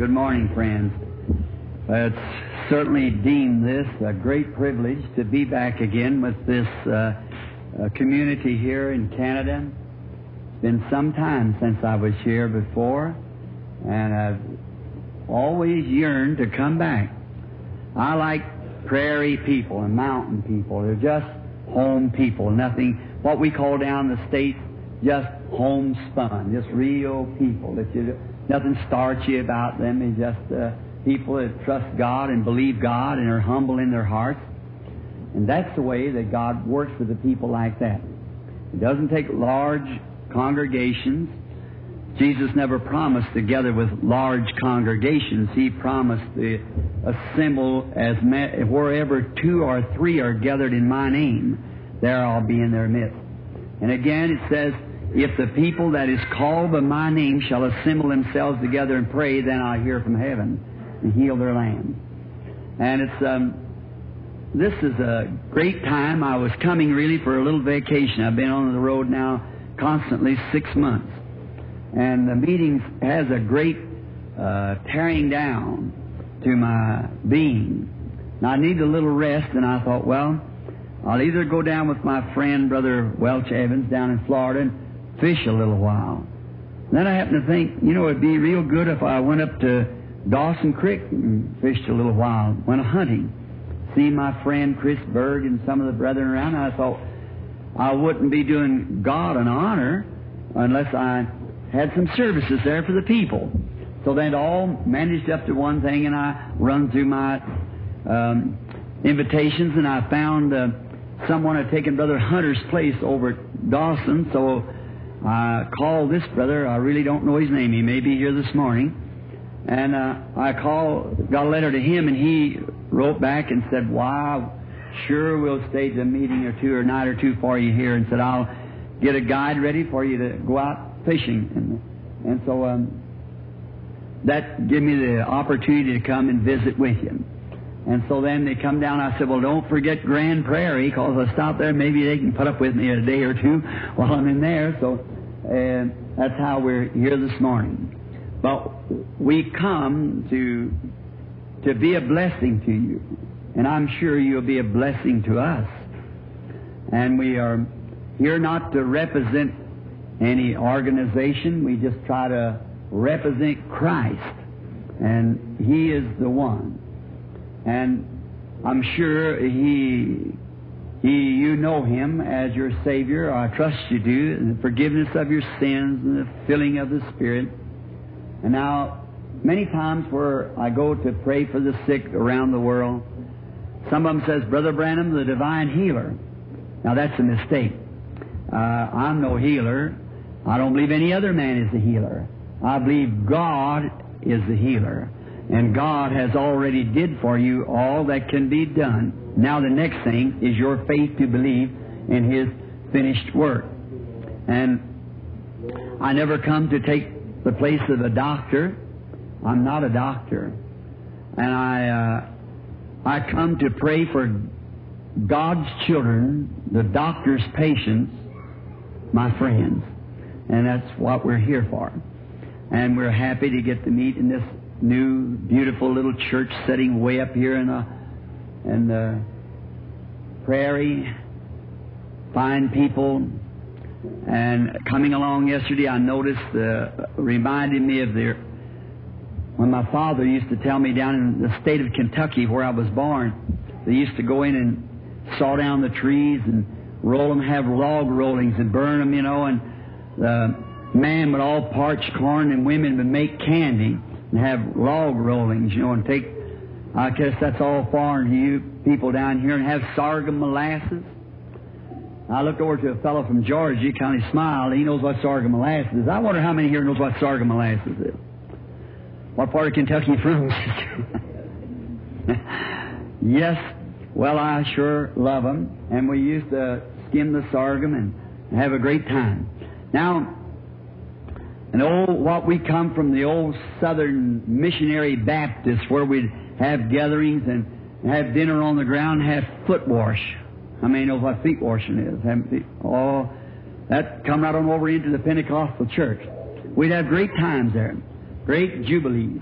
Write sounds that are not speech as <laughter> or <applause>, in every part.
Good morning, friends. It's certainly deemed this a great privilege to be back again with this uh, uh, community here in Canada. It's been some time since I was here before, and I've always yearned to come back. I like prairie people and mountain people. They're just home people, nothing, what we call down the States, just homespun, just real people that you, nothing starchy about them. It's just uh, people that trust God and believe God and are humble in their hearts. And that's the way that God works with the people like that. It doesn't take large congregations. Jesus never promised to gather with large congregations. He promised to assemble as me- wherever two or three are gathered in my name, there I'll be in their midst. And again it says, if the people that is called by my name shall assemble themselves together and pray, then I'll hear from heaven and heal their land. And it's um, this is a great time. I was coming really for a little vacation. I've been on the road now constantly six months, and the meeting has a great uh, tearing down to my being. Now I need a little rest, and I thought, well, I'll either go down with my friend Brother Welch Evans down in Florida and fish a little while. Then I happened to think, you know, it'd be real good if I went up to Dawson Creek and fished a little while, went hunting, see my friend Chris Berg and some of the brethren around. I thought I wouldn't be doing God an honor unless I had some services there for the people. So then it all managed up to one thing, and I run through my um, invitations, and I found uh, someone had taken Brother Hunter's place over at Dawson. So I called this brother. I really don't know his name. He may be here this morning. And uh, I called, got a letter to him, and he wrote back and said, "Wow, sure we'll stage a meeting or two or night or two for you here." And said, "I'll get a guide ready for you to go out fishing." And, and so um, that gave me the opportunity to come and visit with you. And so then they come down. I said, "Well, don't forget Grande Prairie, because I stop there. Maybe they can put up with me a day or two while I'm in there." So uh, that's how we're here this morning. But we come to to be a blessing to you, and I'm sure you'll be a blessing to us. And we are here not to represent any organization. We just try to represent Christ, and He is the one. And I'm sure He he, you know Him as your Savior, I trust you do, and the forgiveness of your sins and the filling of the Spirit. And now, many times where I go to pray for the sick around the world, some of them says, Brother Branham, the divine healer. Now that's a mistake. Uh, I'm no healer. I don't believe any other man is the healer. I believe God is the healer. And God has already did for you all that can be done. Now the next thing is your faith to believe in His finished work. And I never come to take the place of a doctor. I'm not a doctor. And I, uh, I come to pray for God's children, the doctor's patients, my friends. And that's what we're here for. And we're happy to get to meet in this new, beautiful little church setting way up here in the, in the prairie. Fine people. And coming along yesterday, I noticed, uh, reminded me of the, when my father used to tell me down in the state of Kentucky where I was born, they used to go in and saw down the trees and roll them, have log rollings and burn them, you know, and the man would all parch corn and women would make candy and have log rollings, you know, and take, I guess that's all foreign to you people down here, and have sorghum molasses. I looked over to a fellow from Georgia, he kind of smiled. He knows what sorghum molasses is. I wonder how many here knows what sorghum molasses is. What part of Kentucky from? <laughs> yes, well, I sure love them, and we used to skim the sorghum and have a great time. Now, and old, what we come from the old Southern missionary Baptists, where we'd have gatherings and have dinner on the ground, have foot wash. How many know what feet washing is? Oh, that come right on over into the Pentecostal church. We'd have great times there, great jubilees.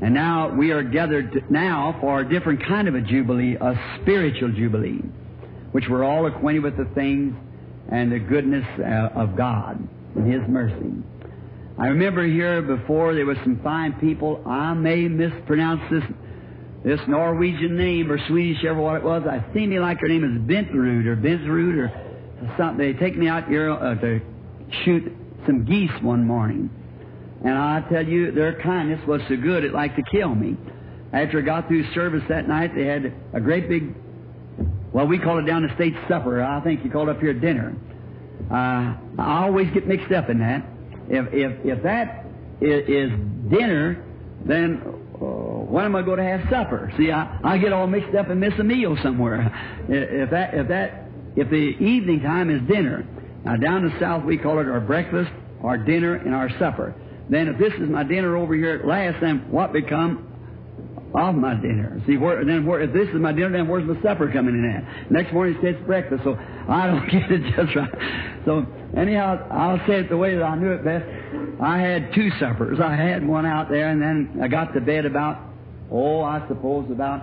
And now we are gathered now for a different kind of a jubilee, a spiritual jubilee, which we're all acquainted with the things and the goodness uh, of God and His mercy. I remember here before there was some fine people. I may mispronounce this this Norwegian name or Swedish, ever what it was. I seem to like her name is Bentrud or Bensrud or something. They take me out here uh, to shoot some geese one morning. And I tell you, their kindness was so good it like to kill me. After I got through service that night, they had a great big, well, we call it down the state supper. I think you call it up here dinner. Uh, I always get mixed up in that. If if if that is, is dinner, then uh, when am I going to have supper? See, I, I get all mixed up and miss a meal somewhere. <laughs> If that if that if the evening time is dinner, now down the south we call it our breakfast, our dinner, and our supper. Then if this is my dinner over here at last, then what become of my dinner? See, where, then where, if this is my dinner, then where's my supper coming in at? Next morning it's breakfast, so I don't <laughs> get it just right. So anyhow, I'll say it the way that I knew it best. I had two suppers. I had one out there, and then I got to bed about, oh, I suppose about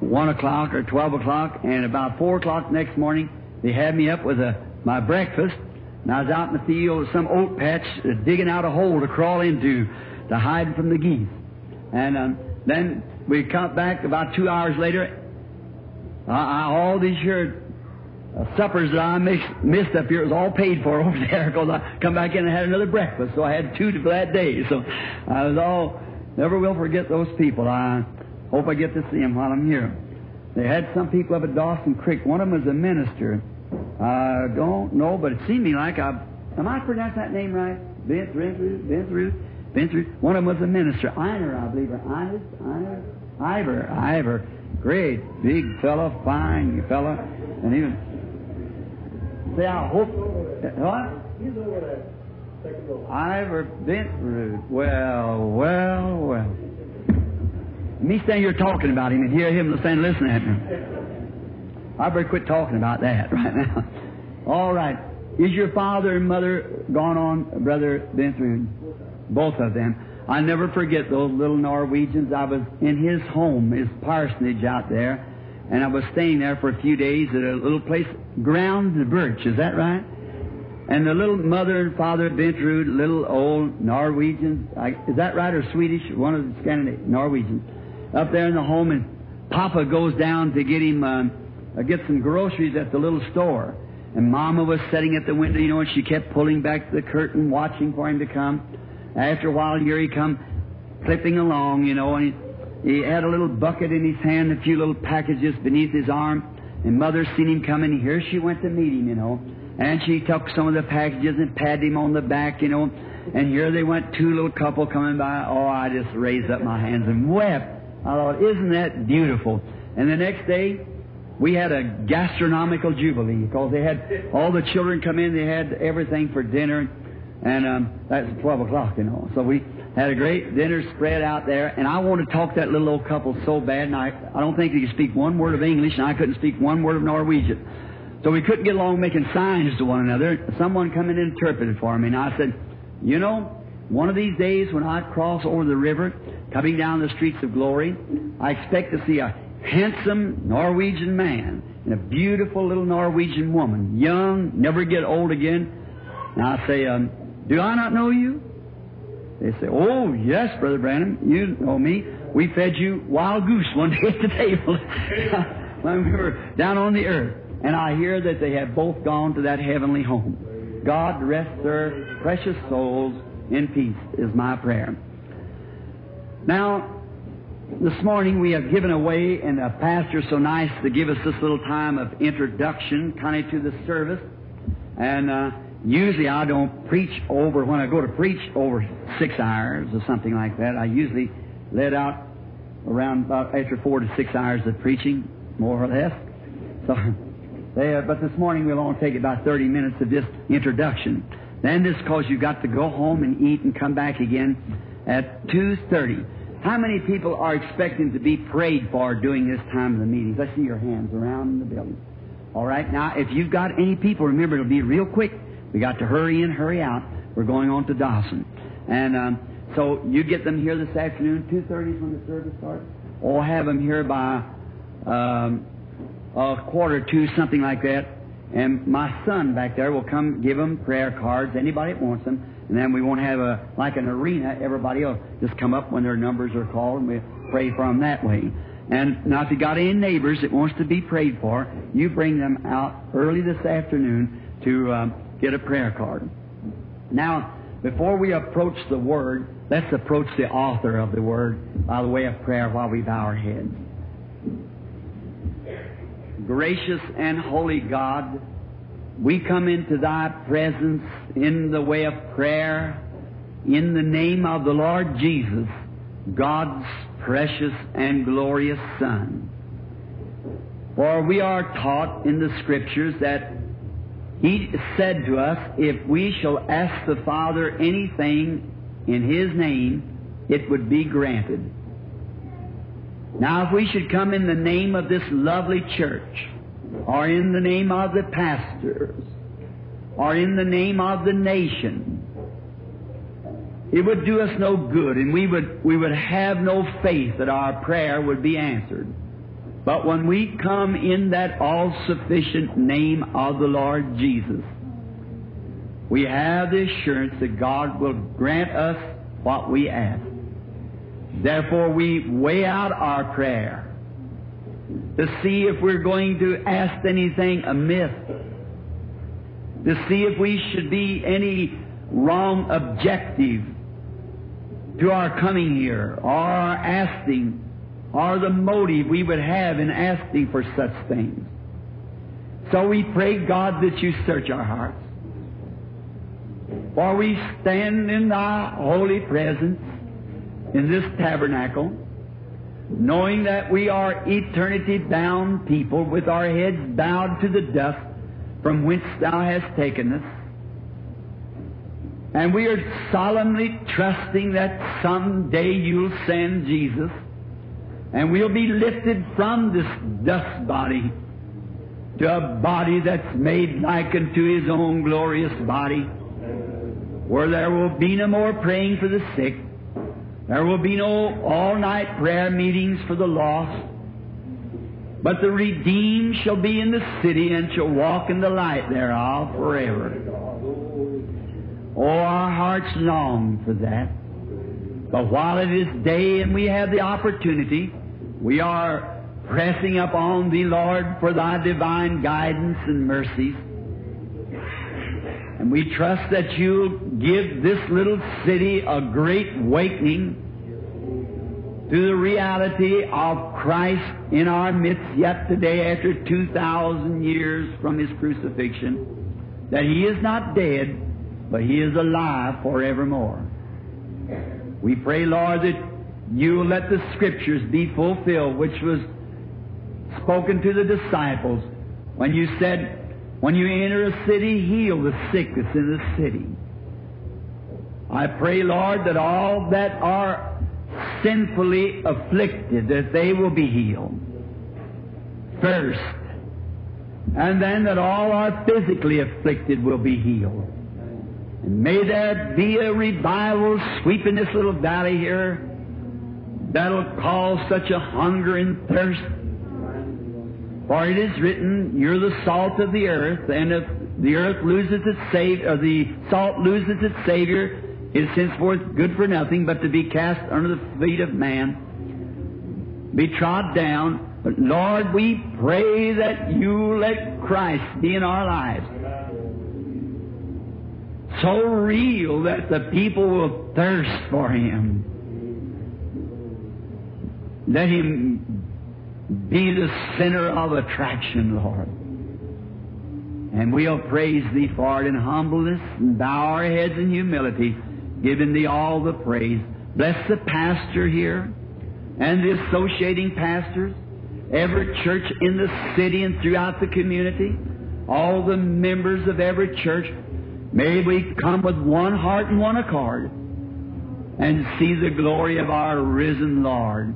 one o'clock or twelve o'clock, and about four o'clock next morning, they had me up with a, my breakfast, and I was out in the field, some oat patch, uh, digging out a hole to crawl into, to hide from the geese. And um, then we come back about two hours later. I, I, all these here uh, suppers that I mixed, missed up here was all paid for <laughs> over there because I come back in and had another breakfast. So I had two for that day. So I was all, never will forget those people. I hope I get to see them while I'm here. They had some people up at Dawson Creek. One of them was a minister. I don't know, but it seemed to me like I. Am I pronouncing that name right? Vince Ruth, Vince Ruth, Vince One of them was a minister. Einer, I believe, or Einer, Ivor, Ivor. Great, big fellow, fine fellow. And he was. Say, I hope. What? He's over there. Ivor. Well, well, well. Me standing here talking about him and hear him stand listening at me. I better quit talking about that <laughs> right now. All right. Is your father and mother gone on, Brother Bentrude? Both of them. I never forget those little Norwegians. I was in his home, his parsonage out there, and I was staying there for a few days at a little place, Ground the Birch. Is that right? And the little mother and father Bentrude, little old Norwegians, I, is that right, or Swedish? One of the Scandinavian Norwegians, up there in the home, and Papa goes down to get him. Um, uh, get some groceries at the little store. And Mama was sitting at the window, you know, and she kept pulling back the curtain, watching for him to come. After a while, here he come, clipping along, you know, and he, he had a little bucket in his hand, a few little packages beneath his arm. And Mother seen him coming, here she went to meet him, you know. And she took some of the packages and patted him on the back, you know. And here they went, two little couple coming by. Oh, I just raised up my hands and wept. I thought, isn't that beautiful? And the next day, we had a gastronomical jubilee because they had all the children come in. They had everything for dinner, and um, that's twelve o'clock, you know. So we had a great dinner spread out there, and I wanted to talk to that little old couple so bad, and I I don't think they could speak one word of English, and I couldn't speak one word of Norwegian. So we couldn't get along making signs to one another. Someone come and interpreted for me, and I said, you know, one of these days when I cross over the river, coming down the streets of glory, I expect to see a handsome Norwegian man and a beautiful little Norwegian woman, young, never get old again. And I say, um, Do I not know you? They say, Oh, yes, Brother Branham, you know me. We fed you wild goose one day at the table <laughs> when we were down on the earth. And I hear that they have both gone to that heavenly home. God rest their precious souls in peace, is my prayer. Now, this morning we have given away, and a pastor so nice to give us this little time of introduction kind of to the service. And uh, usually I don't preach over, when I go to preach over six hours or something like that, I usually let out around about after four to six hours of preaching, more or less. So, <laughs> they, uh, but this morning we'll only take about 30 minutes of just introduction. Then this because you've got to go home and eat and come back again at 2.30. How many people are expecting to be prayed for during this time of the meetings? I see your hands around the building. All right, now if you've got any people, remember it'll be real quick. We got to hurry in, hurry out. We're going on to Dawson, and um, So you get them here this afternoon, 2.30 is when the service starts, or have them here by um, a quarter to, something like that. And my son back there will come give them prayer cards, anybody that wants them. And then we won't have a, like an arena, everybody will just come up when their numbers are called and we pray for them that way. And now if you got any neighbors that wants to be prayed for, you bring them out early this afternoon to um, get a prayer card. Now, before we approach the Word, let's approach the author of the Word by the way of prayer while we bow our heads. Gracious and holy God, we come into Thy presence in the way of prayer in the name of the Lord Jesus, God's precious and glorious Son. For we are taught in the Scriptures that He said to us, if we shall ask the Father anything in His name, it would be granted. Now, if we should come in the name of this lovely church, or in the name of the pastors, or in the name of the nation, it would do us no good, and we would, we would have no faith that our prayer would be answered. But when we come in that all sufficient name of the Lord Jesus, we have the assurance that God will grant us what we ask. Therefore, we weigh out our prayer to see if we're going to ask anything amiss, to see if we should be any wrong objective to our coming here, or our asking, or the motive we would have in asking for such things. So we pray, God, that you search our hearts. For we stand in thy holy presence in this tabernacle, knowing that we are eternity bound people with our heads bowed to the dust from whence thou hast taken us. And we are solemnly trusting that someday you'll send Jesus and we'll be lifted from this dust body to a body that's made like unto his own glorious body, where there will be no more praying for the sick, there will be no all night prayer meetings for the lost, but the redeemed shall be in the city and shall walk in the light thereof forever. Oh, our hearts long for that. But while it is day and we have the opportunity, we are pressing upon Thee, Lord, for Thy divine guidance and mercies. And we trust that You'll give this little city a great awakening to the reality of Christ in our midst yet today after 2,000 years from His crucifixion. That He is not dead, but He is alive forevermore. We pray, Lord, that you let the Scriptures be fulfilled, which was spoken to the disciples when you said, when you enter a city, heal the sick that's in the city. I pray, Lord, that all that are sinfully afflicted, that they will be healed first. And then that all are physically afflicted will be healed. And may there be a revival sweeping this little valley here that'll cause such a hunger and thirst. For it is written, You're the salt of the earth, and if the earth loses its savior, or the salt loses its savior, it is henceforth good for nothing but to be cast under the feet of man, be trod down. But Lord, we pray that you let Christ be in our lives. So real that the people will thirst for Him. Let Him be the center of attraction, Lord. And we'll praise Thee for it in humbleness and bow our heads in humility, giving Thee all the praise. Bless the pastor here and the associating pastors, every church in the city and throughout the community, all the members of every church. May we come with one heart and one accord and see the glory of our risen Lord.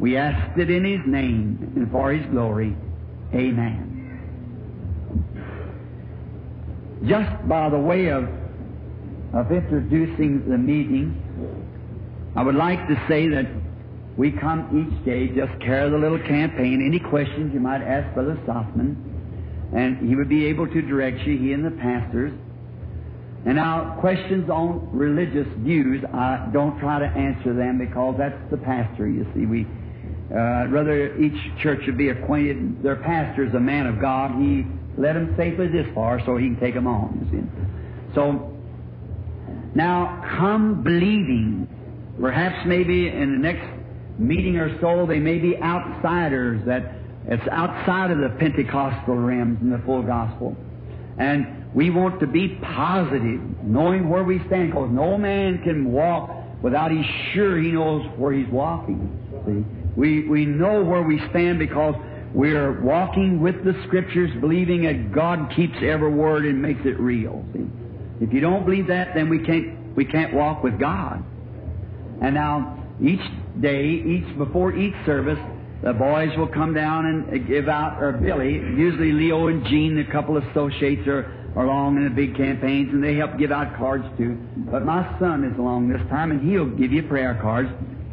We ask it in His name and for His glory. Amen. Just by the way of, of introducing the meeting, I would like to say that we come each day, just carry the little campaign. Any questions you might ask Brother Sothmann, and he would be able to direct you, he and the pastors. And now, questions on religious views, I don't try to answer them because that's the pastor, you see. We, uh, rather each church should be acquainted. Their pastor is a man of God. He led them safely this far so he can take them on, you see. So, now, come believing. Perhaps maybe in the next meeting or so, they may be outsiders that it's outside of the Pentecostal realms in the full gospel. And we want to be positive, knowing where we stand, because no man can walk without he's sure he knows where he's walking. See? We, we know where we stand because we're walking with the Scriptures, believing that God keeps every word and makes it real. See? If you don't believe that, then we can't, we can't walk with God. And now, each day, each before each service, the boys will come down and give out, or Billy, usually Leo and Gene, a couple of associates, are along in the big campaigns, and they help give out cards too. But my son is along this time, and he'll give you prayer cards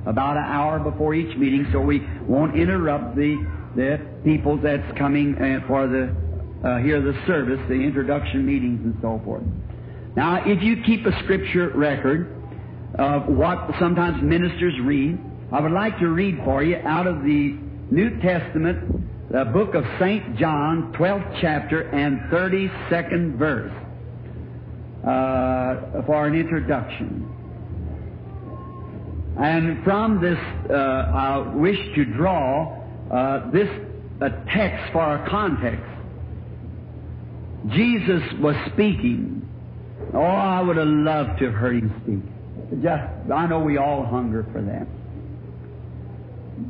about an hour before each meeting, so we won't interrupt the the people that's coming uh, for the uh, hear the service, the introduction meetings, and so forth. Now, if you keep a scripture record of what sometimes ministers read, I would like to read for you out of the New Testament, the book of St. John, 12th chapter and 32nd verse, uh, for an introduction. And from this, uh, I wish to draw uh, this a text for our context. Jesus was speaking. Oh, I would have loved to have heard him speak. Just, I know we all hunger for that.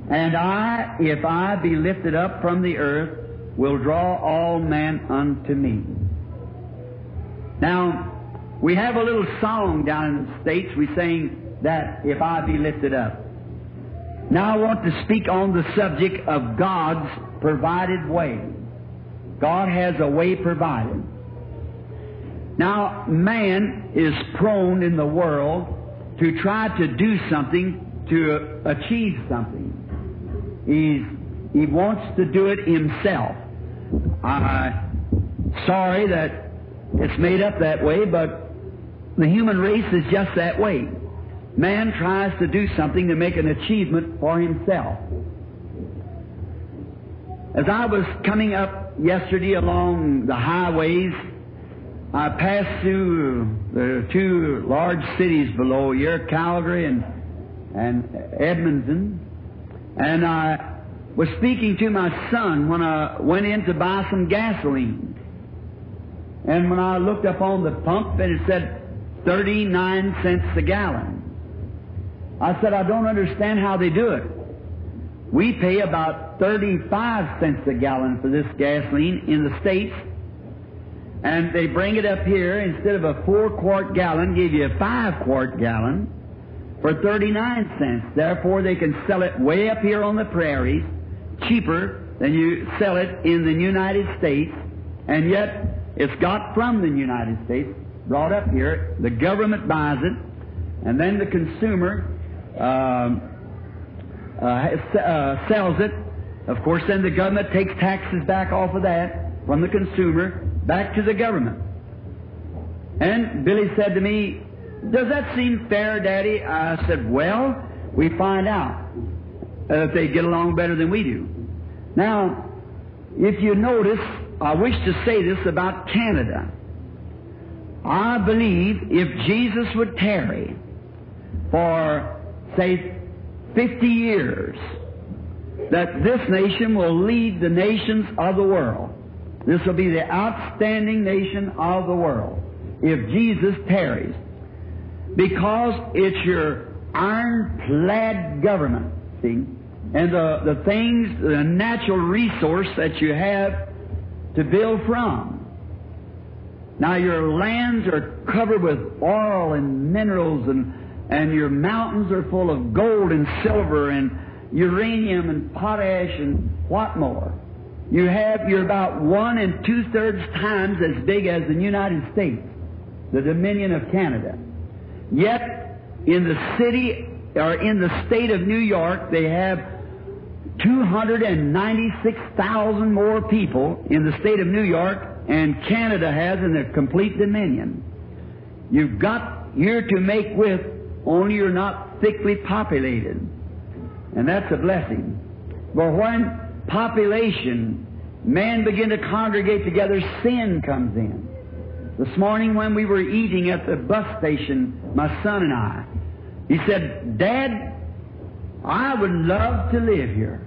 And I, if I be lifted up from the earth, will draw all men unto me. Now, we have a little song down in the States. We sing that, if I be lifted up. Now I want to speak on the subject of God's provided way. God has a way provided. Now, man is prone in the world to try to do something to achieve something. He's, he wants to do it himself. I'm sorry that it's made up that way, but the human race is just that way. Man tries to do something to make an achievement for himself. As I was coming up yesterday along the highways, I passed through the two large cities below here, Calgary and, and Edmonton, and I was speaking to my son when I went in to buy some gasoline. And when I looked up on the pump and it said 39 cents a gallon. I said, I don't understand how they do it. We pay about 35 cents a gallon for this gasoline in the States, and they bring it up here instead of a four quart gallon, give you a five quart gallon for 39 cents. Therefore, they can sell it way up here on the prairies cheaper than you sell it in the United States, and yet it's got from the United States, brought up here. The government buys it, and then the consumer um, uh, uh, sells it. Of course, then the government takes taxes back off of that from the consumer back to the government. And Billy said to me, Does that seem fair, Daddy? I said, Well, we find out if they get along better than we do. Now, if you notice, I wish to say this about Canada. I believe if Jesus would tarry for say, 50 years, that this nation will lead the nations of the world. This will be the outstanding nation of the world if Jesus tarries. Because it's your ironclad government, see, and the, the things, the natural resource that you have to build from. Now your lands are covered with oil and minerals and and your mountains are full of gold and silver and uranium and potash and what more. You have, you're about one and two thirds times as big as the United States, the Dominion of Canada. Yet, in the city or in the state of New York, they have 296,000 more people in the state of New York and Canada has in the complete dominion. You've got here to make with, only you're not thickly populated. And that's a blessing. But when population, man begin to congregate together, sin comes in. This morning when we were eating at the bus station, my son and I, he said, Dad, I would love to live here.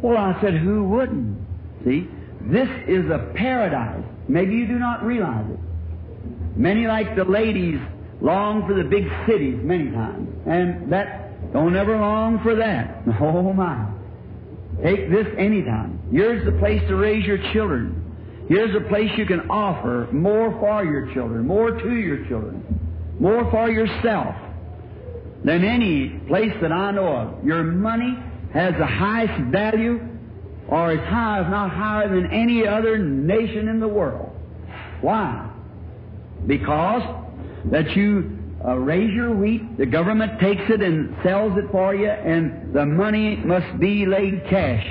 Well, I said, who wouldn't? See, this is a paradise. Maybe you do not realize it. Many, like the ladies, long for the big cities many times. And that, don't ever long for that. <laughs> Oh my. Take this anytime. Here's the place to raise your children. Here's a place you can offer more for your children, more to your children, more for yourself than any place that I know of. Your money has the highest value or as high, if not higher, than any other nation in the world. Why? Because that you uh, raise your wheat, the government takes it and sells it for you, and the money must be laid cash.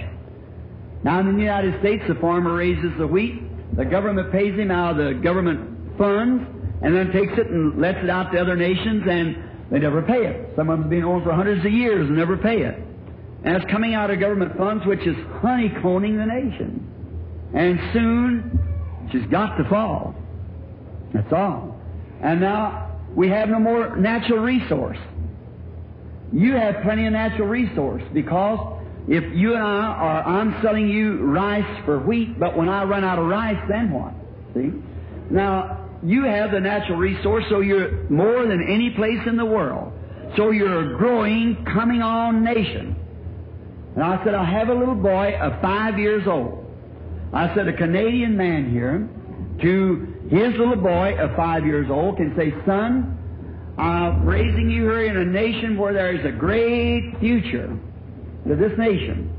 Now in the United States, the farmer raises the wheat, the government pays him out of the government funds, and then takes it and lets it out to other nations, and they never pay it. Some of them have been owned for hundreds of years and never pay it. And it's coming out of government funds, which is honeycombing the nation. And soon, she's got to fall. That's all. And now, we have no more natural resource. You have plenty of natural resource because if you and I are, I'm selling you rice for wheat, but when I run out of rice, then what? See? Now, you have the natural resource, so you're more than any place in the world. So you're a growing, coming on nation. And I said, I have a little boy of five years old. I said, a Canadian man here to his little boy of five years old can say, Son, I'm raising you here in a nation where there is a great future to this nation.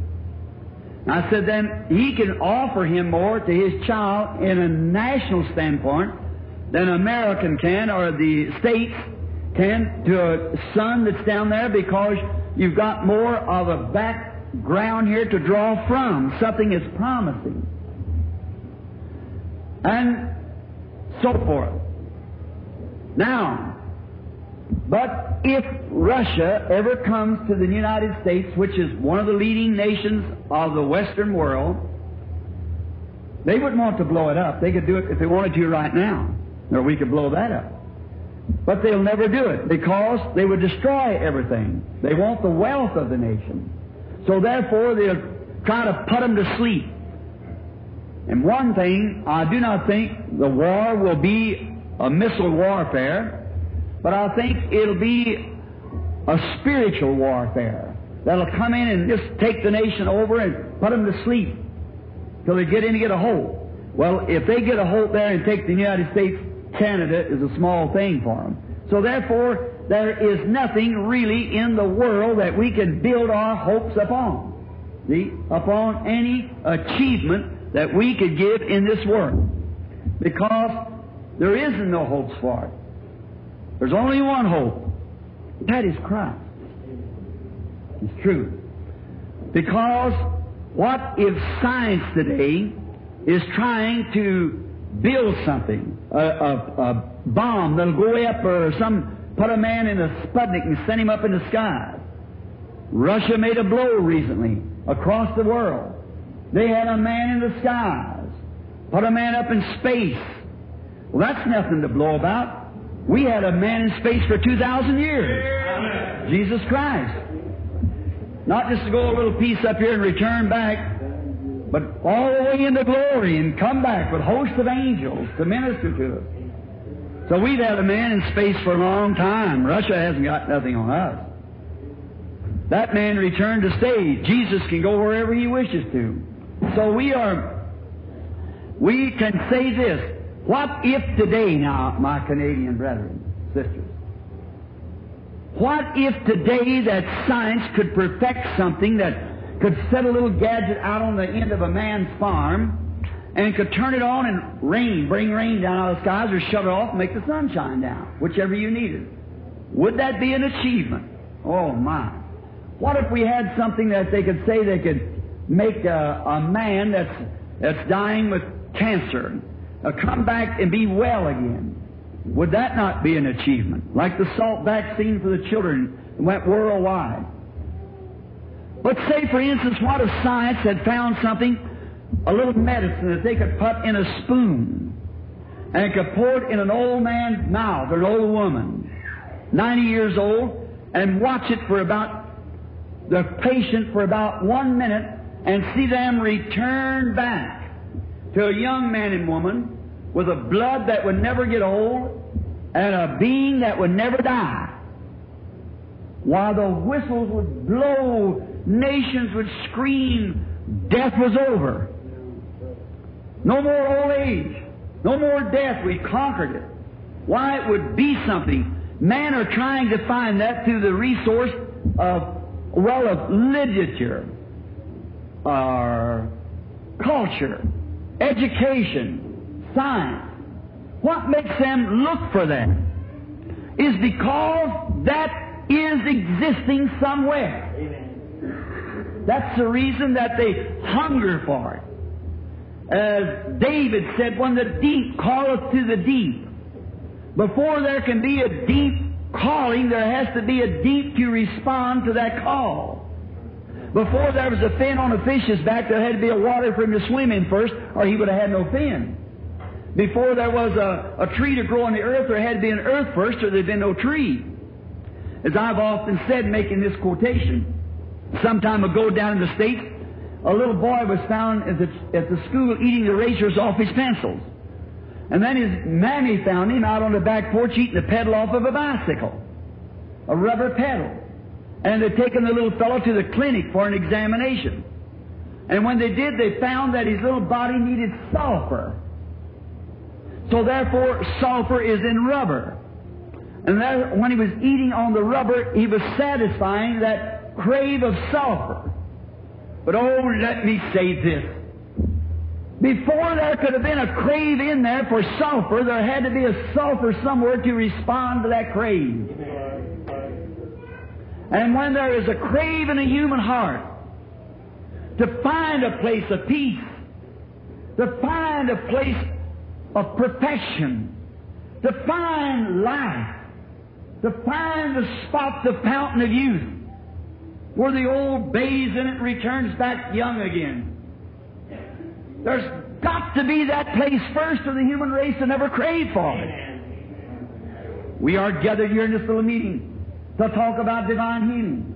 I said, then he can offer him more to his child in a national standpoint than American can or the states can to a son that's down there because you've got more of a background here to draw from. Something is promising. And so forth. Now, but if Russia ever comes to the United States, which is one of the leading nations of the Western world, they wouldn't want to blow it up. They could do it if they wanted to right now, or we could blow that up. But they'll never do it because they would destroy everything. They want the wealth of the nation. So therefore, they'll try to put them to sleep. And one thing, I do not think the war will be a missile warfare. But I think it'll be a spiritual warfare that'll come in and just take the nation over and put them to sleep till they get in to get a hold. Well, if they get a hold there and take the United States, Canada is a small thing for them. So therefore, there is nothing really in the world that we can build our hopes upon. See? Upon any achievement that we could give in this world. Because there isn't no hopes for it. There's only one hope. That is Christ. It's true. Because what if science today is trying to build something, a, a, a bomb that'll go up or some, put a man in a Sputnik and send him up in the sky. Russia made a blow recently across the world. They had a man in the skies, put a man up in space. Well, that's nothing to blow about. We had a man in space for 2,000 years. Jesus Christ. Not just to go a little piece up here and return back, but all the way into glory and come back with hosts of angels to minister to us. So we've had a man in space for a long time. Russia hasn't got nothing on us. That man returned to stay. Jesus can go wherever he wishes to. So we are, we can say this, what if today, now, my Canadian brethren, sisters, what if today that science could perfect something that could set a little gadget out on the end of a man's farm and could turn it on and rain, bring rain down out of the skies or shut it off and make the sun shine down, whichever you needed. Would that be an achievement? Oh my. What if we had something that they could say they could make a, a man that's, that's dying with cancer uh, come back and be well again? Would that not be an achievement? Like the Salk vaccine for the children went worldwide. But say, for instance, what if science had found something, a little medicine that they could put in a spoon and could pour it in an old man's mouth or an old woman, 90 years old, and watch it for about the patient for about one minute and see them return back to a young man and woman with a blood that would never get old and a being that would never die. While the whistles would blow, nations would scream, death was over. No more old age. No more death. We conquered it. Why, it would be something. Men are trying to find that through the resource of, well, of literature, or culture, education, science. What makes them look for that is because that is existing somewhere. That's the reason that they hunger for it. As David said, when the deep calleth to the deep, before there can be a deep calling, there has to be a deep to respond to that call. Before there was a fin on a fish's back, there had to be a water for him to swim in first, or he would have had no fin. Before there was a, a tree to grow on the earth, there had to be an earth first, or there'd been no tree. As I've often said, making this quotation, some time ago down in the States, a little boy was found at the, at the school eating the erasers off his pencils. And then his mammy found him out on the back porch eating the pedal off of a bicycle, a rubber pedal. And they'd taken the little fellow to the clinic for an examination. And when they did, they found that his little body needed sulfur. So therefore, sulfur is in rubber. And that, when he was eating on the rubber, he was satisfying that crave of sulfur. But oh, let me say this. Before there could have been a crave in there for sulfur, there had to be a sulfur somewhere to respond to that crave. And when there is a crave in a human heart to find a place of peace, to find a place of perfection, to find life, to find the spot, the fountain of youth, where the old bathes in it returns back young again. There's got to be that place first for the human race to never crave for it. We are gathered here in this little meeting to talk about divine healing.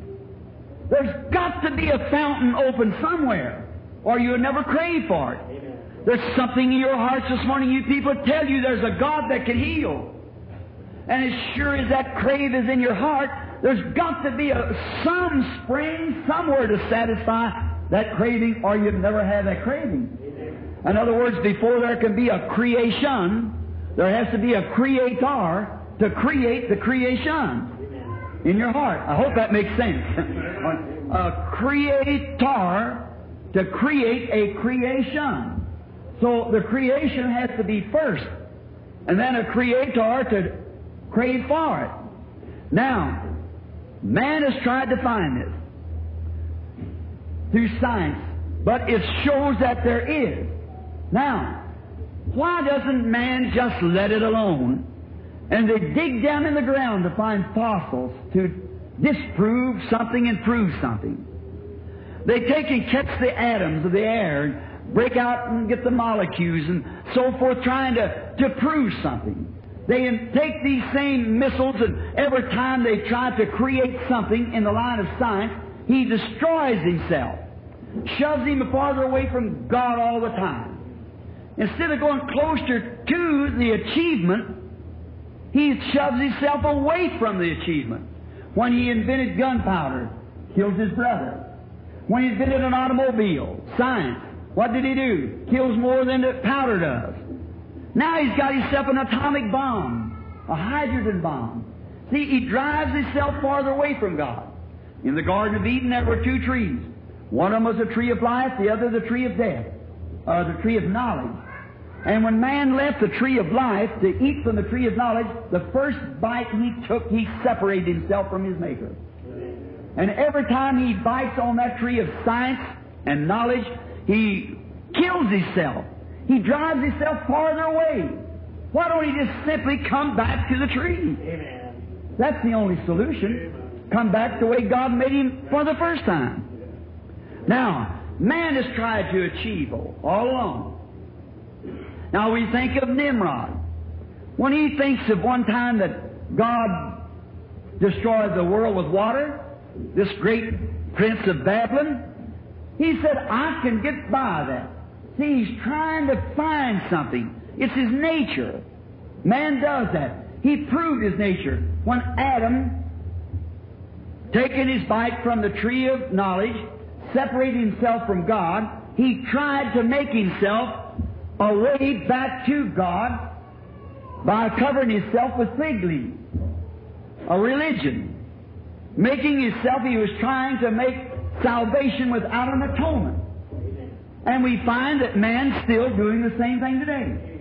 There's got to be a fountain open somewhere, or you'll never crave for it. There's something in your hearts this morning, you people tell you there's a God that can heal. And as sure as that crave is in your heart, there's got to be a, some spring somewhere to satisfy that craving, or you've never had that craving. In other words, before there can be a creation, there has to be a creator to create the creation in your heart. I hope that makes sense. <laughs> a creator to create a creation. So the creation has to be first, and then a creator to crave for it. Now, man has tried to find this through science, but it shows that there is. Now, why doesn't man just let it alone and they dig down in the ground to find fossils to disprove something and prove something. They take and catch the atoms of the air break out and get the molecules and so forth, trying to, to prove something. They take these same missiles, and every time they try to create something in the line of science, he destroys himself, shoves him farther away from God all the time. Instead of going closer to the achievement, he shoves himself away from the achievement. When he invented gunpowder, kills his brother. When he invented an automobile, science, what did he do? Kills more than the powder does. Now he's got himself an atomic bomb, a hydrogen bomb. See, he drives himself farther away from God. In the Garden of Eden, there were two trees. One of them was the tree of life, the other the tree of death, the tree of knowledge. And when man left the tree of life to eat from the tree of knowledge, the first bite he took, he separated himself from his Maker. And every time he bites on that tree of science and knowledge, he kills himself. He drives himself farther away. Why don't he just simply come back to the tree? Amen. That's the only solution. Come back the way God made him for the first time. Now, man has tried to achieve all along. Now we think of Nimrod. When he thinks of one time that God destroyed the world with water, this great prince of Babylon, he said, I can get by that. See, he's trying to find something. It's his nature. Man does that. He proved his nature. When Adam, taking his bite from the tree of knowledge, separated himself from God, he tried to make himself a way back to God by covering himself with fig leaves. A religion. Making himself, he was trying to make salvation without an atonement. And we find that man's still doing the same thing today.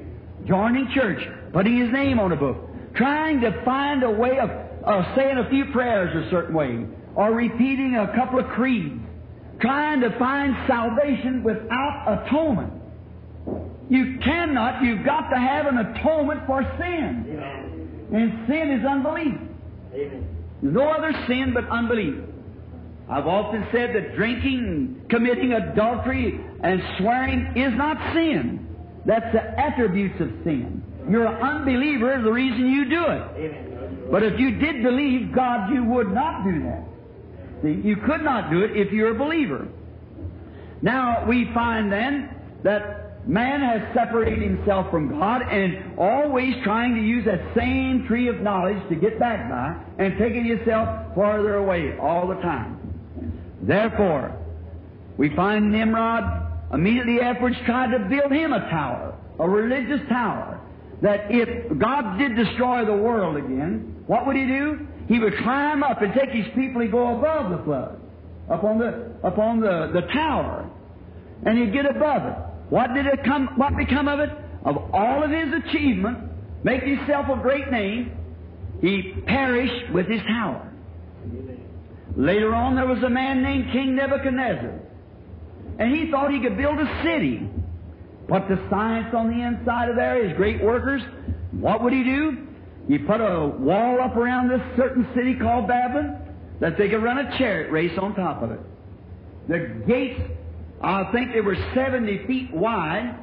Joining church, putting his name on a book, trying to find a way of, saying a few prayers a certain way, or repeating a couple of creeds, trying to find salvation without atonement. You cannot, you've got to have an atonement for sin. Amen. And sin is unbelief. Amen. No other sin but unbelief. I've often said that drinking, committing adultery, and swearing is not sin. That's the attributes of sin. You're an unbeliever, the reason you do it. But if you did believe God, you would not do that. See, you could not do it if you're a believer. Now, we find then that man has separated himself from God and always trying to use that same tree of knowledge to get back by and taking yourself farther away all the time. Therefore, we find Nimrod immediately afterwards tried to build him a tower, a religious tower, that if God did destroy the world again, what would he do? He would climb up and take his people and go above the flood, upon the upon the, the tower, and he'd get above it. What did it come? What become of it? Of all of his achievement, make himself a great name, he perished with his tower. Later on, there was a man named King Nebuchadnezzar. And he thought he could build a city. Put the science on the inside of there, his great workers. What would he do? He put a wall up around this certain city called Babylon that they could run a chariot race on top of it. The gates, I think they were 70 feet wide,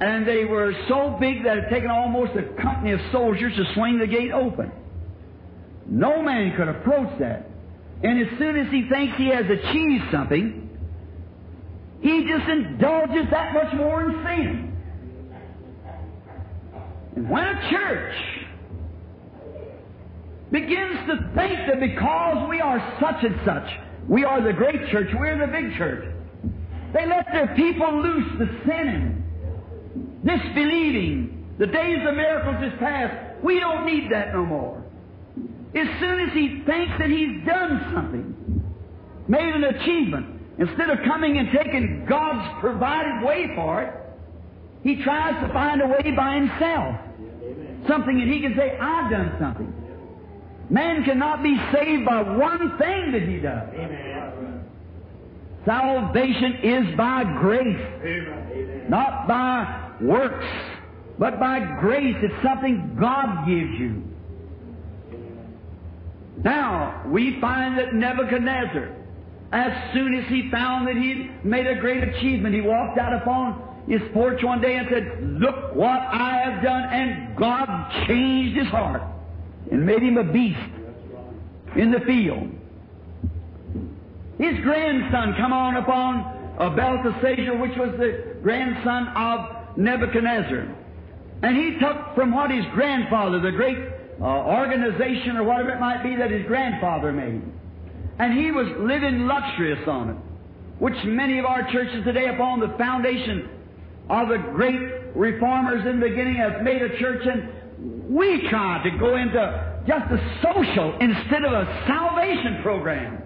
and they were so big that it taken almost a company of soldiers to swing the gate open. No man could approach that. And as soon as he thinks he has achieved something, he just indulges that much more in sin. And when a church begins to think that because we are such and such, we are the great church, we're the big church, they let their people loose the sinning, disbelieving. The days of miracles is past. We don't need that no more. As soon as he thinks that he's done something, made an achievement, instead of coming and taking God's provided way for it, he tries to find a way by himself. Something that he can say, I've done something. Man cannot be saved by one thing that he does. Amen. Salvation is by grace, Amen. not by works, but by grace. It's something God gives you. Now, we find that Nebuchadnezzar, as soon as he found that he'd made a great achievement, he walked out upon his porch one day and said, Look what I have done. And God changed his heart and made him a beast in the field. His grandson come on upon uh, Belteshazzar, which was the grandson of Nebuchadnezzar. And he took from what his grandfather, the great uh, organization or whatever it might be that his grandfather made. And he was living luxurious on it, which many of our churches today, upon the foundation of the great reformers in the beginning, have made a church, and we try to go into just a social instead of a salvation program.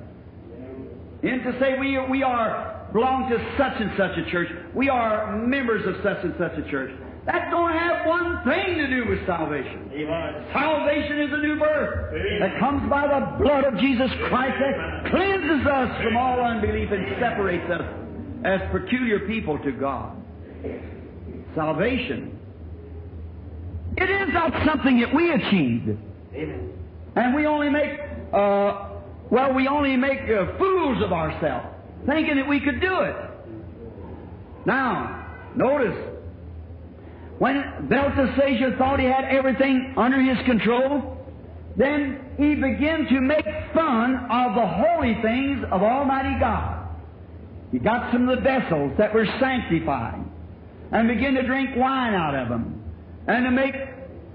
And to say we, we are belong to such and such a church. We are members of such and such a church. That don't have one thing to do with salvation. Amen. Salvation is a new birth that comes by the blood of Jesus Christ that cleanses us from all unbelief and separates us as peculiar people to God. Salvation. It is not something that we achieved. Amen. And we only make, uh, well, we only make uh, fools of ourselves, thinking that we could do it. Now, notice, when Belteshazzar thought he had everything under his control, then he began to make fun of the holy things of Almighty God. He got some of the vessels that were sanctified and began to drink wine out of them and to make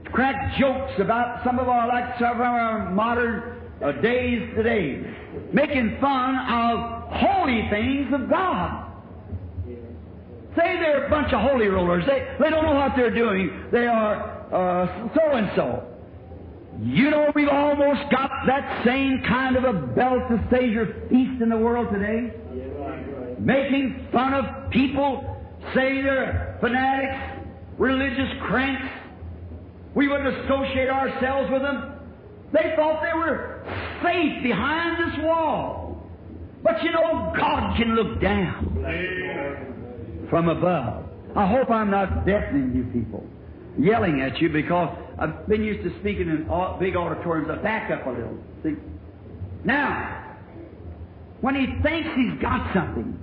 crack jokes about some of our, like some of our modern uh, days today, making fun of holy things of God. Say they're a bunch of holy rollers. They, they don't know what they're doing. They are so and so. You know, we've almost got that same kind of a belt Belteshazzar feast in the world today. Making fun of people, say they're fanatics, religious cranks. We wouldn't associate ourselves with them. They thought they were safe behind this wall. But you know, God can look down from above. I hope I'm not deafening you people, yelling at you because I've been used to speaking in big auditoriums. I back up a little. See? Now, when he thinks he's got something,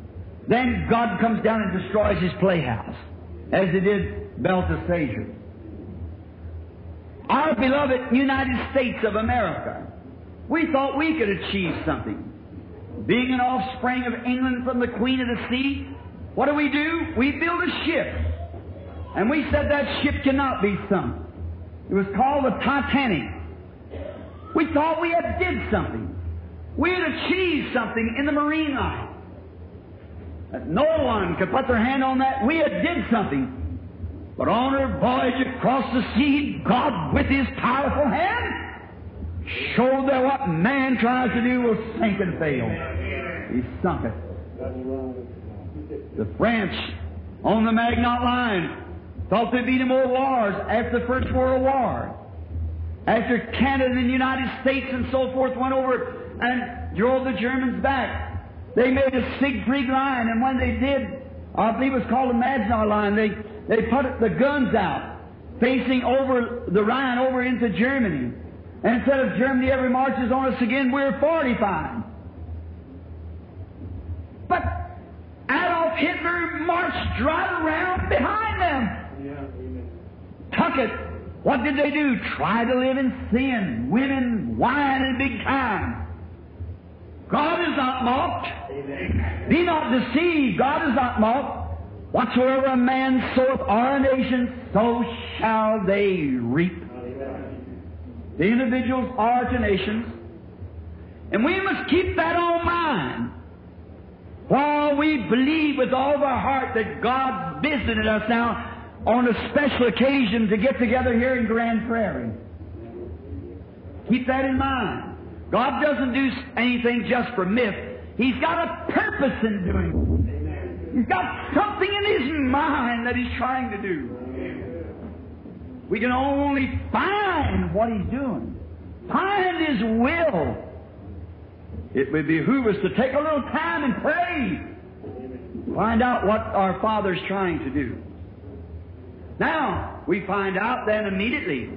then God comes down and destroys his playhouse, as he did Belteshazzar. Our beloved United States of America, we thought we could achieve something. Being an offspring of England from the Queen of the Sea, what do we do? We build a ship. And we said that ship cannot be sunk. It was called the Titanic. We thought we had did something. We had achieved something in the marine life. That no one could put their hand on that. We had did something. But on her voyage across the sea, God, with His powerful hand, showed that what man tries to do will sink and fail. He sunk it. The French on the Maginot Line thought there'd be no more wars after the First World War. After Canada and the United States and so forth went over and drove the Germans back, they made a Siegfried line, and when they did, I believe it was called the Maginot Line, they, they put the guns out, facing over the Rhine over into Germany. And instead of Germany ever marches on us again, we're fortified. But Marched right around behind them. Yeah. Tuck it. What did they do? Try to live in sin, women, wine, and big time. God is not mocked. Amen. Be not deceived. God is not mocked. Whatsoever a man soweth or a nation, so shall they reap. Amen. The individuals are to nations. And we must keep that on mind. While we believe with all of our heart that God visited us now on a special occasion to get together here in Grande Prairie. Keep that in mind. God doesn't do anything just for myth. He's got a purpose in doing it. He's got something in his mind that he's trying to do. We can only find what he's doing, find his will. It would behoove us to take a little time and pray, find out what our Father's trying to do. Now, we find out then immediately,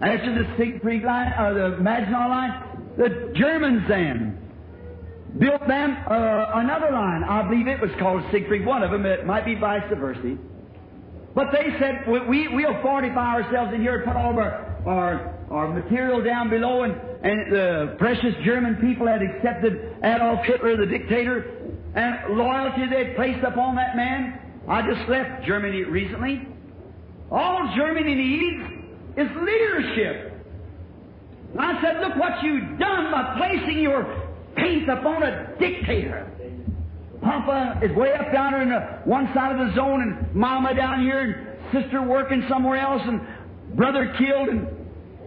after the Siegfried line, or the Maginot line, the Germans then built them uh, another line. I believe it was called Siegfried, one of them. It might be vice versa. But they said, we, we, we'll fortify ourselves in here and put all of our, our, our material down below. And, and the precious German people had accepted Adolf Hitler, the dictator, and loyalty they'd placed upon that man. I just left Germany recently. All Germany needs is leadership. And I said, look what you've done by placing your faith upon a dictator. Papa is way up down in the one side of the zone, and Mama down here, and sister working somewhere else, and brother killed, and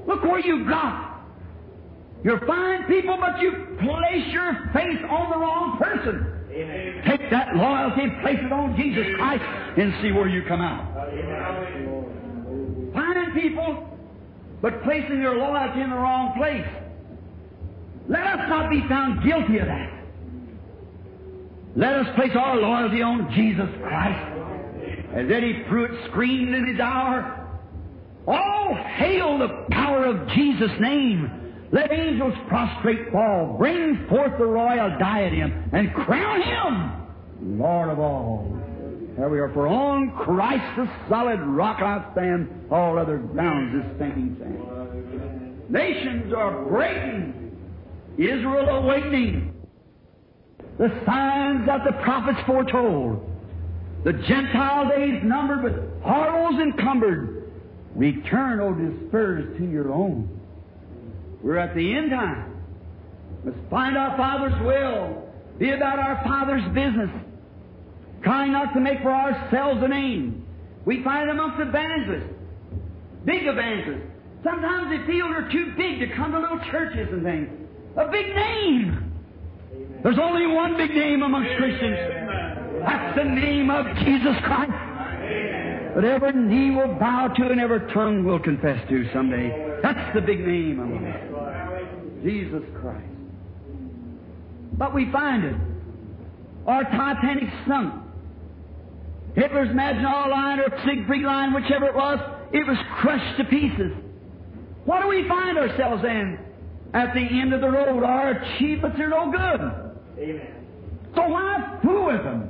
look where you got. You're fine people, but you place your faith on the wrong person. Amen. Take that loyalty and place it on Jesus Christ and see where you come out. Find people, but placing your loyalty in the wrong place. Let us not be found guilty of that. Let us place our loyalty on Jesus Christ. As Edward Perronet screamed in his hour, All hail the power of Jesus' name. Let angels prostrate fall. Bring forth the royal diadem and crown him Lord of all. Here we are, for on Christ the solid rock I stand, all other grounds is sinking sand. Nations are breaking, Israel awakening. The signs that the prophets foretold. The Gentile days numbered with horrors encumbered. Return, O dispersed, to your own. We're at the end time. Must find our Father's will. Be about our Father's business. Trying not to make for ourselves a name. We find amongst evangelists, big evangelists. Sometimes they feel they're too big to come to little churches and things. A big name. There's only one big name amongst Christians. That's the name of Jesus Christ. That every knee will bow to and every tongue will confess to someday. That's the big name among us. Jesus Christ. But we find it. Our Titanic sunk. Hitler's Maginot Line or Siegfried Line, whichever it was, it was crushed to pieces. What do we find ourselves in? At the end of the road, our achievements are no good. Amen. So why fool with them?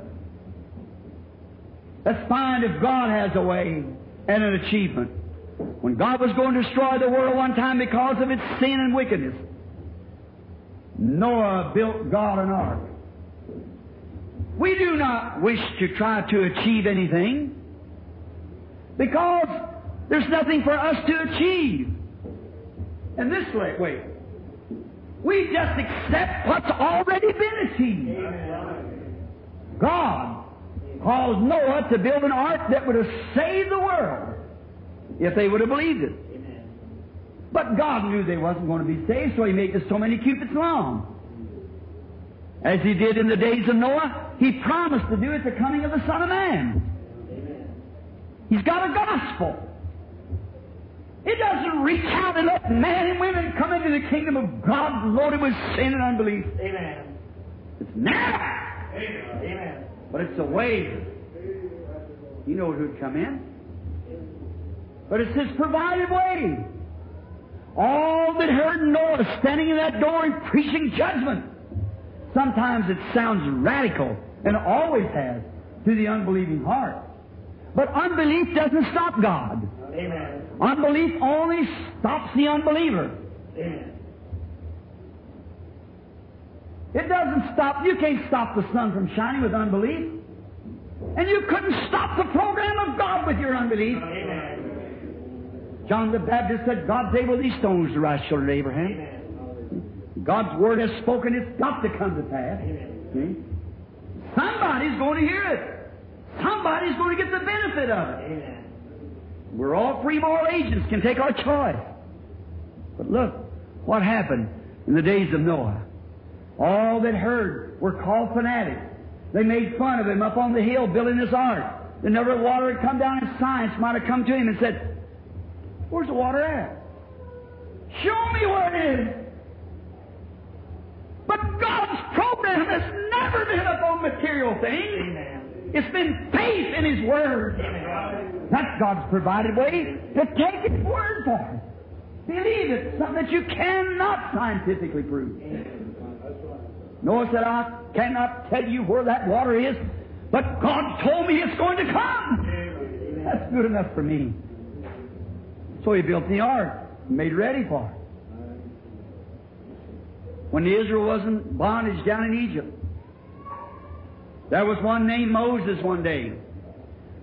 Let's find if God has a way and an achievement. When God was going to destroy the world one time because of its sin and wickedness, Noah built God an ark. We do not wish to try to achieve anything because there's nothing for us to achieve. In this way, we just accept what's already been achieved. God caused Noah to build an ark that would have saved the world if they would have believed it. But God knew they wasn't going to be saved, so He made it so many cubits long. As He did in the days of Noah, He promised to do at the coming of the Son of Man. He's got a gospel. It doesn't reach out and let men and women come into the kingdom of God loaded with sin and unbelief. Amen. It's now. Amen. But it's a way. He knows who'd come in. But it's His provided way. All that heard Noah standing in that door and preaching judgment. Sometimes it sounds radical, and always has, to the unbelieving heart. But unbelief doesn't stop God. Amen. Unbelief only stops the unbeliever. Amen. It doesn't stop. You can't stop the sun from shining with unbelief. And you couldn't stop the program of God with your unbelief. Amen. John the Baptist said, God's able these stones to rise children of Abraham. Amen. God's word has spoken, it's got to come to pass. See? Somebody's going to hear it. Somebody's going to get the benefit of it. Amen. We're all free moral agents, can take our choice. But look what happened in the days of Noah. All that heard were called fanatics. They made fun of him up on the hill building this ark. The never water had come down, and science might have come to him and said, Where's the water at? Show me where it is. But God's program has never been upon material things. Amen. It's been faith in His Word. That's God's provided way to take His Word for it. Believe it, something that you cannot scientifically prove. Noah said, I cannot tell you where that water is, but God told me it's going to come. That's good enough for me. So he built the ark, made ready for it. When Israel was in bondage down in Egypt, there was one named Moses one day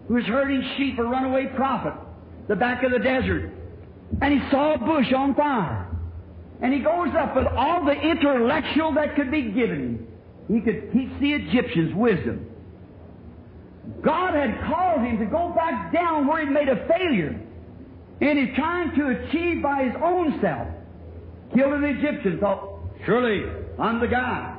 who was herding sheep a runaway prophet, the back of the desert, and he saw a bush on fire. And he goes up with all the intellectual that could be given. He could teach the Egyptians wisdom. God had called him to go back down where he'd made a failure. And he's trying to achieve by his own self. Killed an Egyptian, thought, surely I'm the guy.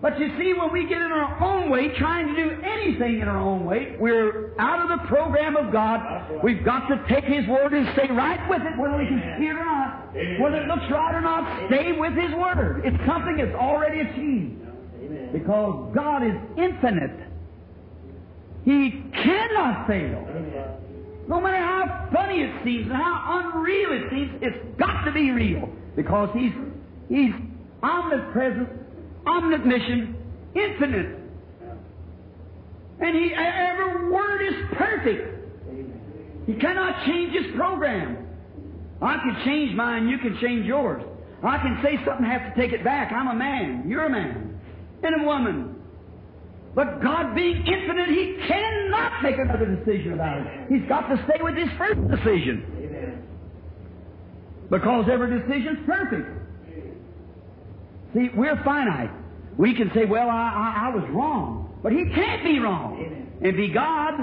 But you see, when we get in our own way, trying to do anything in our own way, we're out of the program of God. We've got to take His Word and stay right with it, whether we can see it or not. Whether it looks right or not, stay with His Word. It's something that's already achieved. Because God is infinite. He cannot fail. No matter how funny it seems and how unreal it seems, it's got to be real. Because He's, He's omnipresent, omniscient, infinite. And He, every word is perfect. He cannot change His program. I can change mine, you can change yours. I can say something, have to take it back. I'm a man, you're a man, and a woman. But God being infinite, He cannot make another decision about it. He's got to stay with His first decision. Because every decision's perfect. See, we're finite. We can say, well, I, I, I was wrong. But He can't be wrong and be God.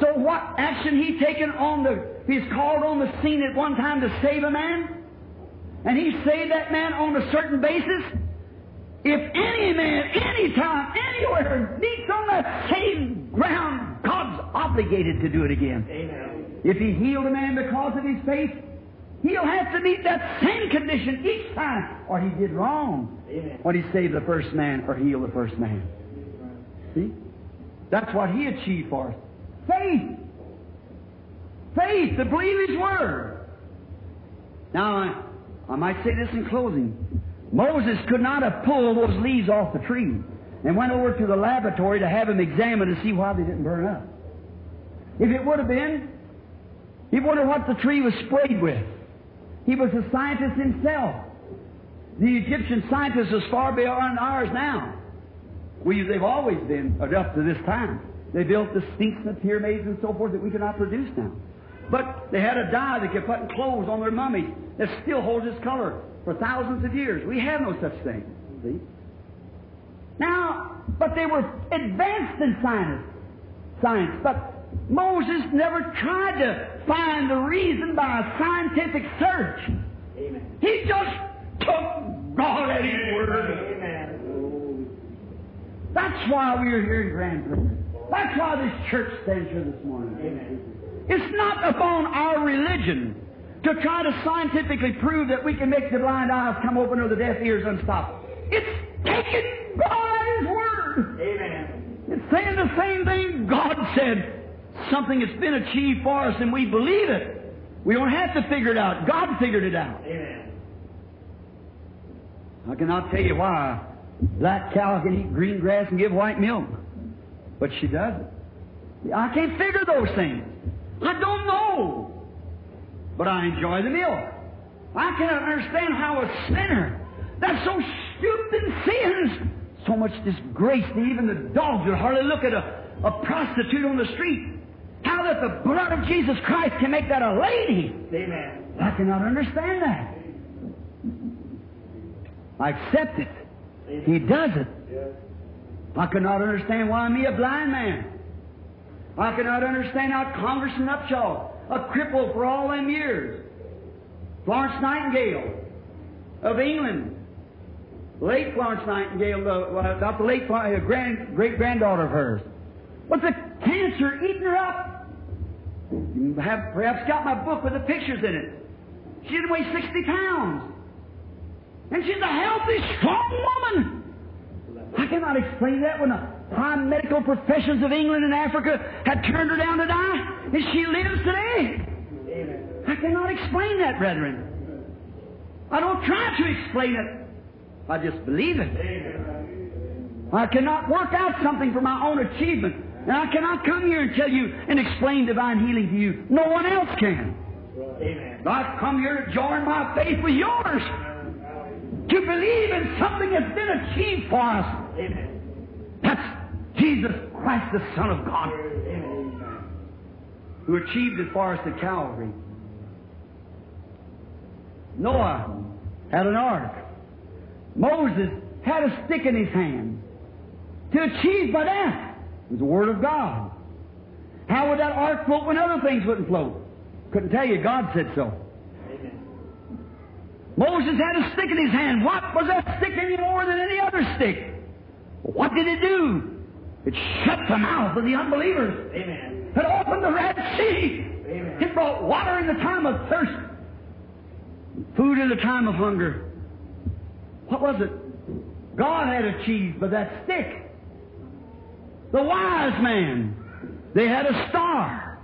So what action He taken on the, He's called on the scene at one time to save a man? And He saved that man on a certain basis? If any man, any time, anywhere meets on that same ground, God's obligated to do it again. Amen. If He healed a man because of his faith, He'll have to meet that same condition each time, or He did wrong Amen. when He saved the first man or healed the first man. See? That's what He achieved for us. Faith. Faith to believe His Word. Now, I, I might say this in closing. Moses could not have pulled those leaves off the tree and went over to the laboratory to have them examined to see why they didn't burn up. If it would have been, he wondered what the tree was sprayed with. He was a scientist himself. The Egyptian scientists is far beyond ours now. We, they've always been up to this time. They built the Sphinx and the pyramids and so forth that we cannot produce now. But they had a dye that could put in clothes on their mummies that still holds its color for thousands of years. We have no such thing. See? Now, but they were advanced in science, science. But Moses never tried to find the reason by a scientific search. Amen. He just took God at His word. Amen. That's why we are here in Grande Prairie. That's why this church stands here this morning. Amen. It's not upon our religion to try to scientifically prove that we can make the blind eyes come open or the deaf ears unstoppable. It's taking God at His word. Amen. It's saying the same thing God said. Something that's been achieved for us and we believe it. We don't have to figure it out. God figured it out. Amen. I cannot tell you why a black cow can eat green grass and give white milk. But she doesn't. I can't figure those things. I don't know. But I enjoy the meal. I cannot understand how a sinner that's so stupid and sins so much disgrace that even the dogs would hardly look at a, a prostitute on the street. How that the blood of Jesus Christ can make that a lady. Amen. I cannot understand that. I accept it. He does it. Yes. I cannot understand why me, a blind man. I cannot understand how Congressman Upshaw, a cripple for all them years, Florence Nightingale of England, late Florence Nightingale, uh, not the late uh, grand, great granddaughter of hers, but the cancer eating her up. You have perhaps got my book with the pictures in it. She didn't weigh 60 pounds. And she's a healthy, strong woman. I cannot explain that when high medical professions of England and Africa had turned her down to die, and she lives today. Amen. I cannot explain that, brethren. I don't try to explain it. I just believe it. Amen. I cannot work out something for my own achievement. And I cannot come here and tell you and explain divine healing to you. No one else can. Amen. I've come here to join my faith with yours. To believe in something that's been achieved for us. Amen. That's Jesus Christ, the Son of God, who achieved it for us at Calvary. Noah had an ark. Moses had a stick in his hand to achieve by that. It was the Word of God. How would that ark float when other things wouldn't float? Couldn't tell you. God said so. Moses had a stick in his hand. What was that stick any more than any other stick? What did it do? It shut the mouth of the unbelievers. Amen. It opened the Red Sea. Amen. It brought water in the time of thirst, food in the time of hunger. What was it? God had achieved by that stick. The wise man, they had a star.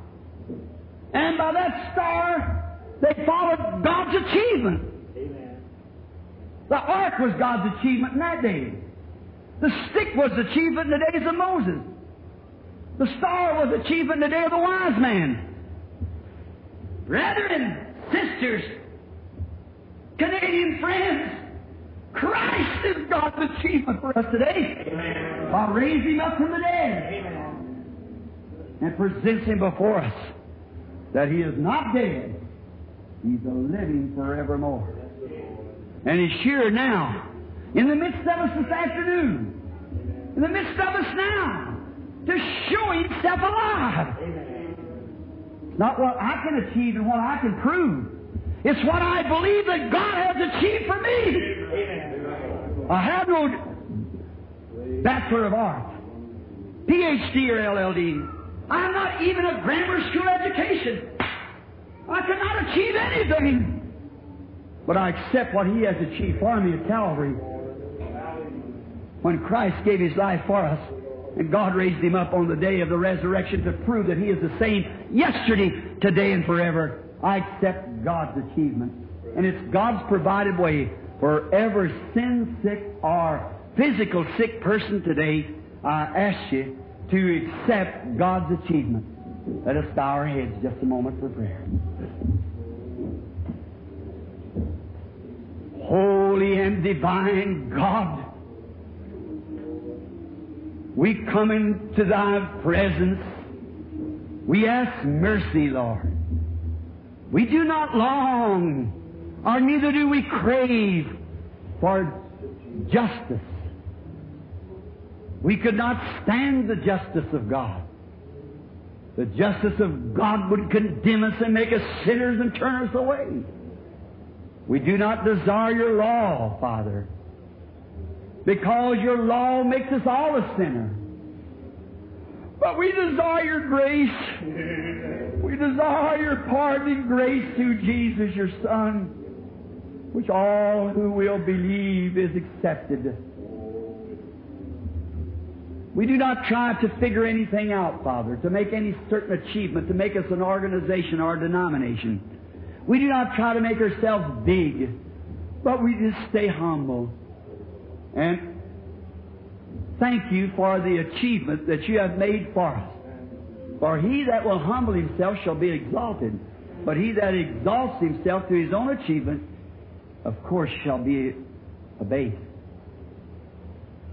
And by that star, they followed God's achievement. Amen. The ark was God's achievement in that day. The stick was the chief in the days of Moses. The star was the chief in the day of the wise man. Brethren, sisters, Canadian friends, Christ is God's achievement for us today. I'll raise him up from the dead Amen. and presents him before us that he is not dead. He's a living forevermore. And he's here now, in the midst of us this afternoon, in the midst of us now, to show himself alive. It's not what I can achieve and what I can prove. It's what I believe that God has achieved for me. I have no Bachelor of Arts, PhD or LLD. I'm not even a grammar school education. I cannot achieve anything. But I accept what He has achieved for me at Calvary. When Christ gave His life for us, and God raised Him up on the day of the resurrection to prove that He is the same yesterday, today, and forever, I accept God's achievement. And it's God's provided way for every sin sick or physical sick person today. I ask you to accept God's achievement. Let us bow our heads just a moment for prayer. Holy and divine God, we come into thy presence. We ask mercy, Lord. We do not long, or neither do we crave for justice. We could not stand the justice of God. The justice of God would condemn us and make us sinners and turn us away. We do not desire your law, Father, because your law makes us all a sinner. But we desire your grace. We desire pardoning grace through Jesus, your Son, which all who will believe is accepted. We do not try to figure anything out, Father, to make any certain achievement, to make us an organization or a denomination. We do not try to make ourselves big, but we just stay humble. And thank you for the achievement that you have made for us. For he that will humble himself shall be exalted, but he that exalts himself to his own achievement, of course, shall be abased.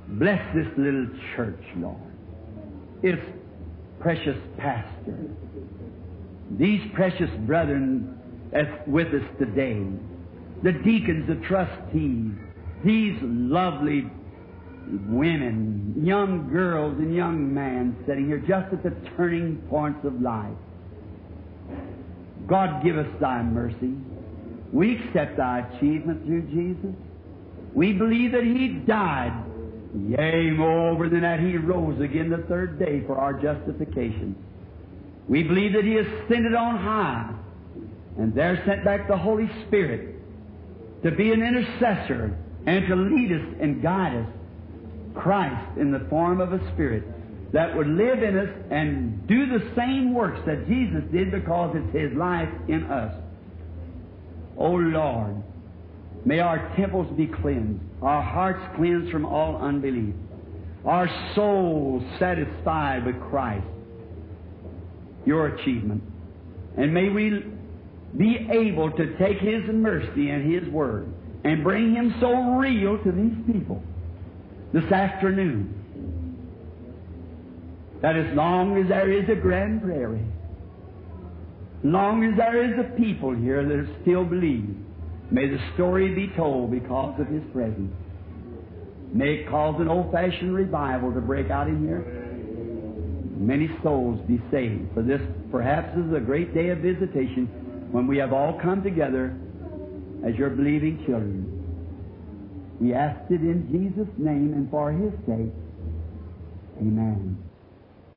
Bless this little church, Lord. Its precious pastor. These precious brethren with us today. The deacons, the trustees, these lovely women, young girls and young men sitting here just at the turning points of life. God give us thy mercy. We accept thy achievement through Jesus. We believe that he died. Yea, moreover than that, he rose again the third day for our justification. We believe that he ascended on high and there sent back the Holy Spirit to be an intercessor and to lead us and guide us. Christ in the form of a Spirit that would live in us and do the same works that Jesus did because it's His life in us. O Lord, may our temples be cleansed, our hearts cleansed from all unbelief, our souls satisfied with Christ, your achievement. And may we be able to take His mercy and His Word and bring Him so real to these people this afternoon that as long as there is a grand prairie, long as there is a people here that still believe, may the story be told because of His presence. May it cause an old-fashioned revival to break out in here. Many souls be saved. For this perhaps is a great day of visitation when we have all come together as your believing children. We ask it in Jesus' name and for His sake. Amen.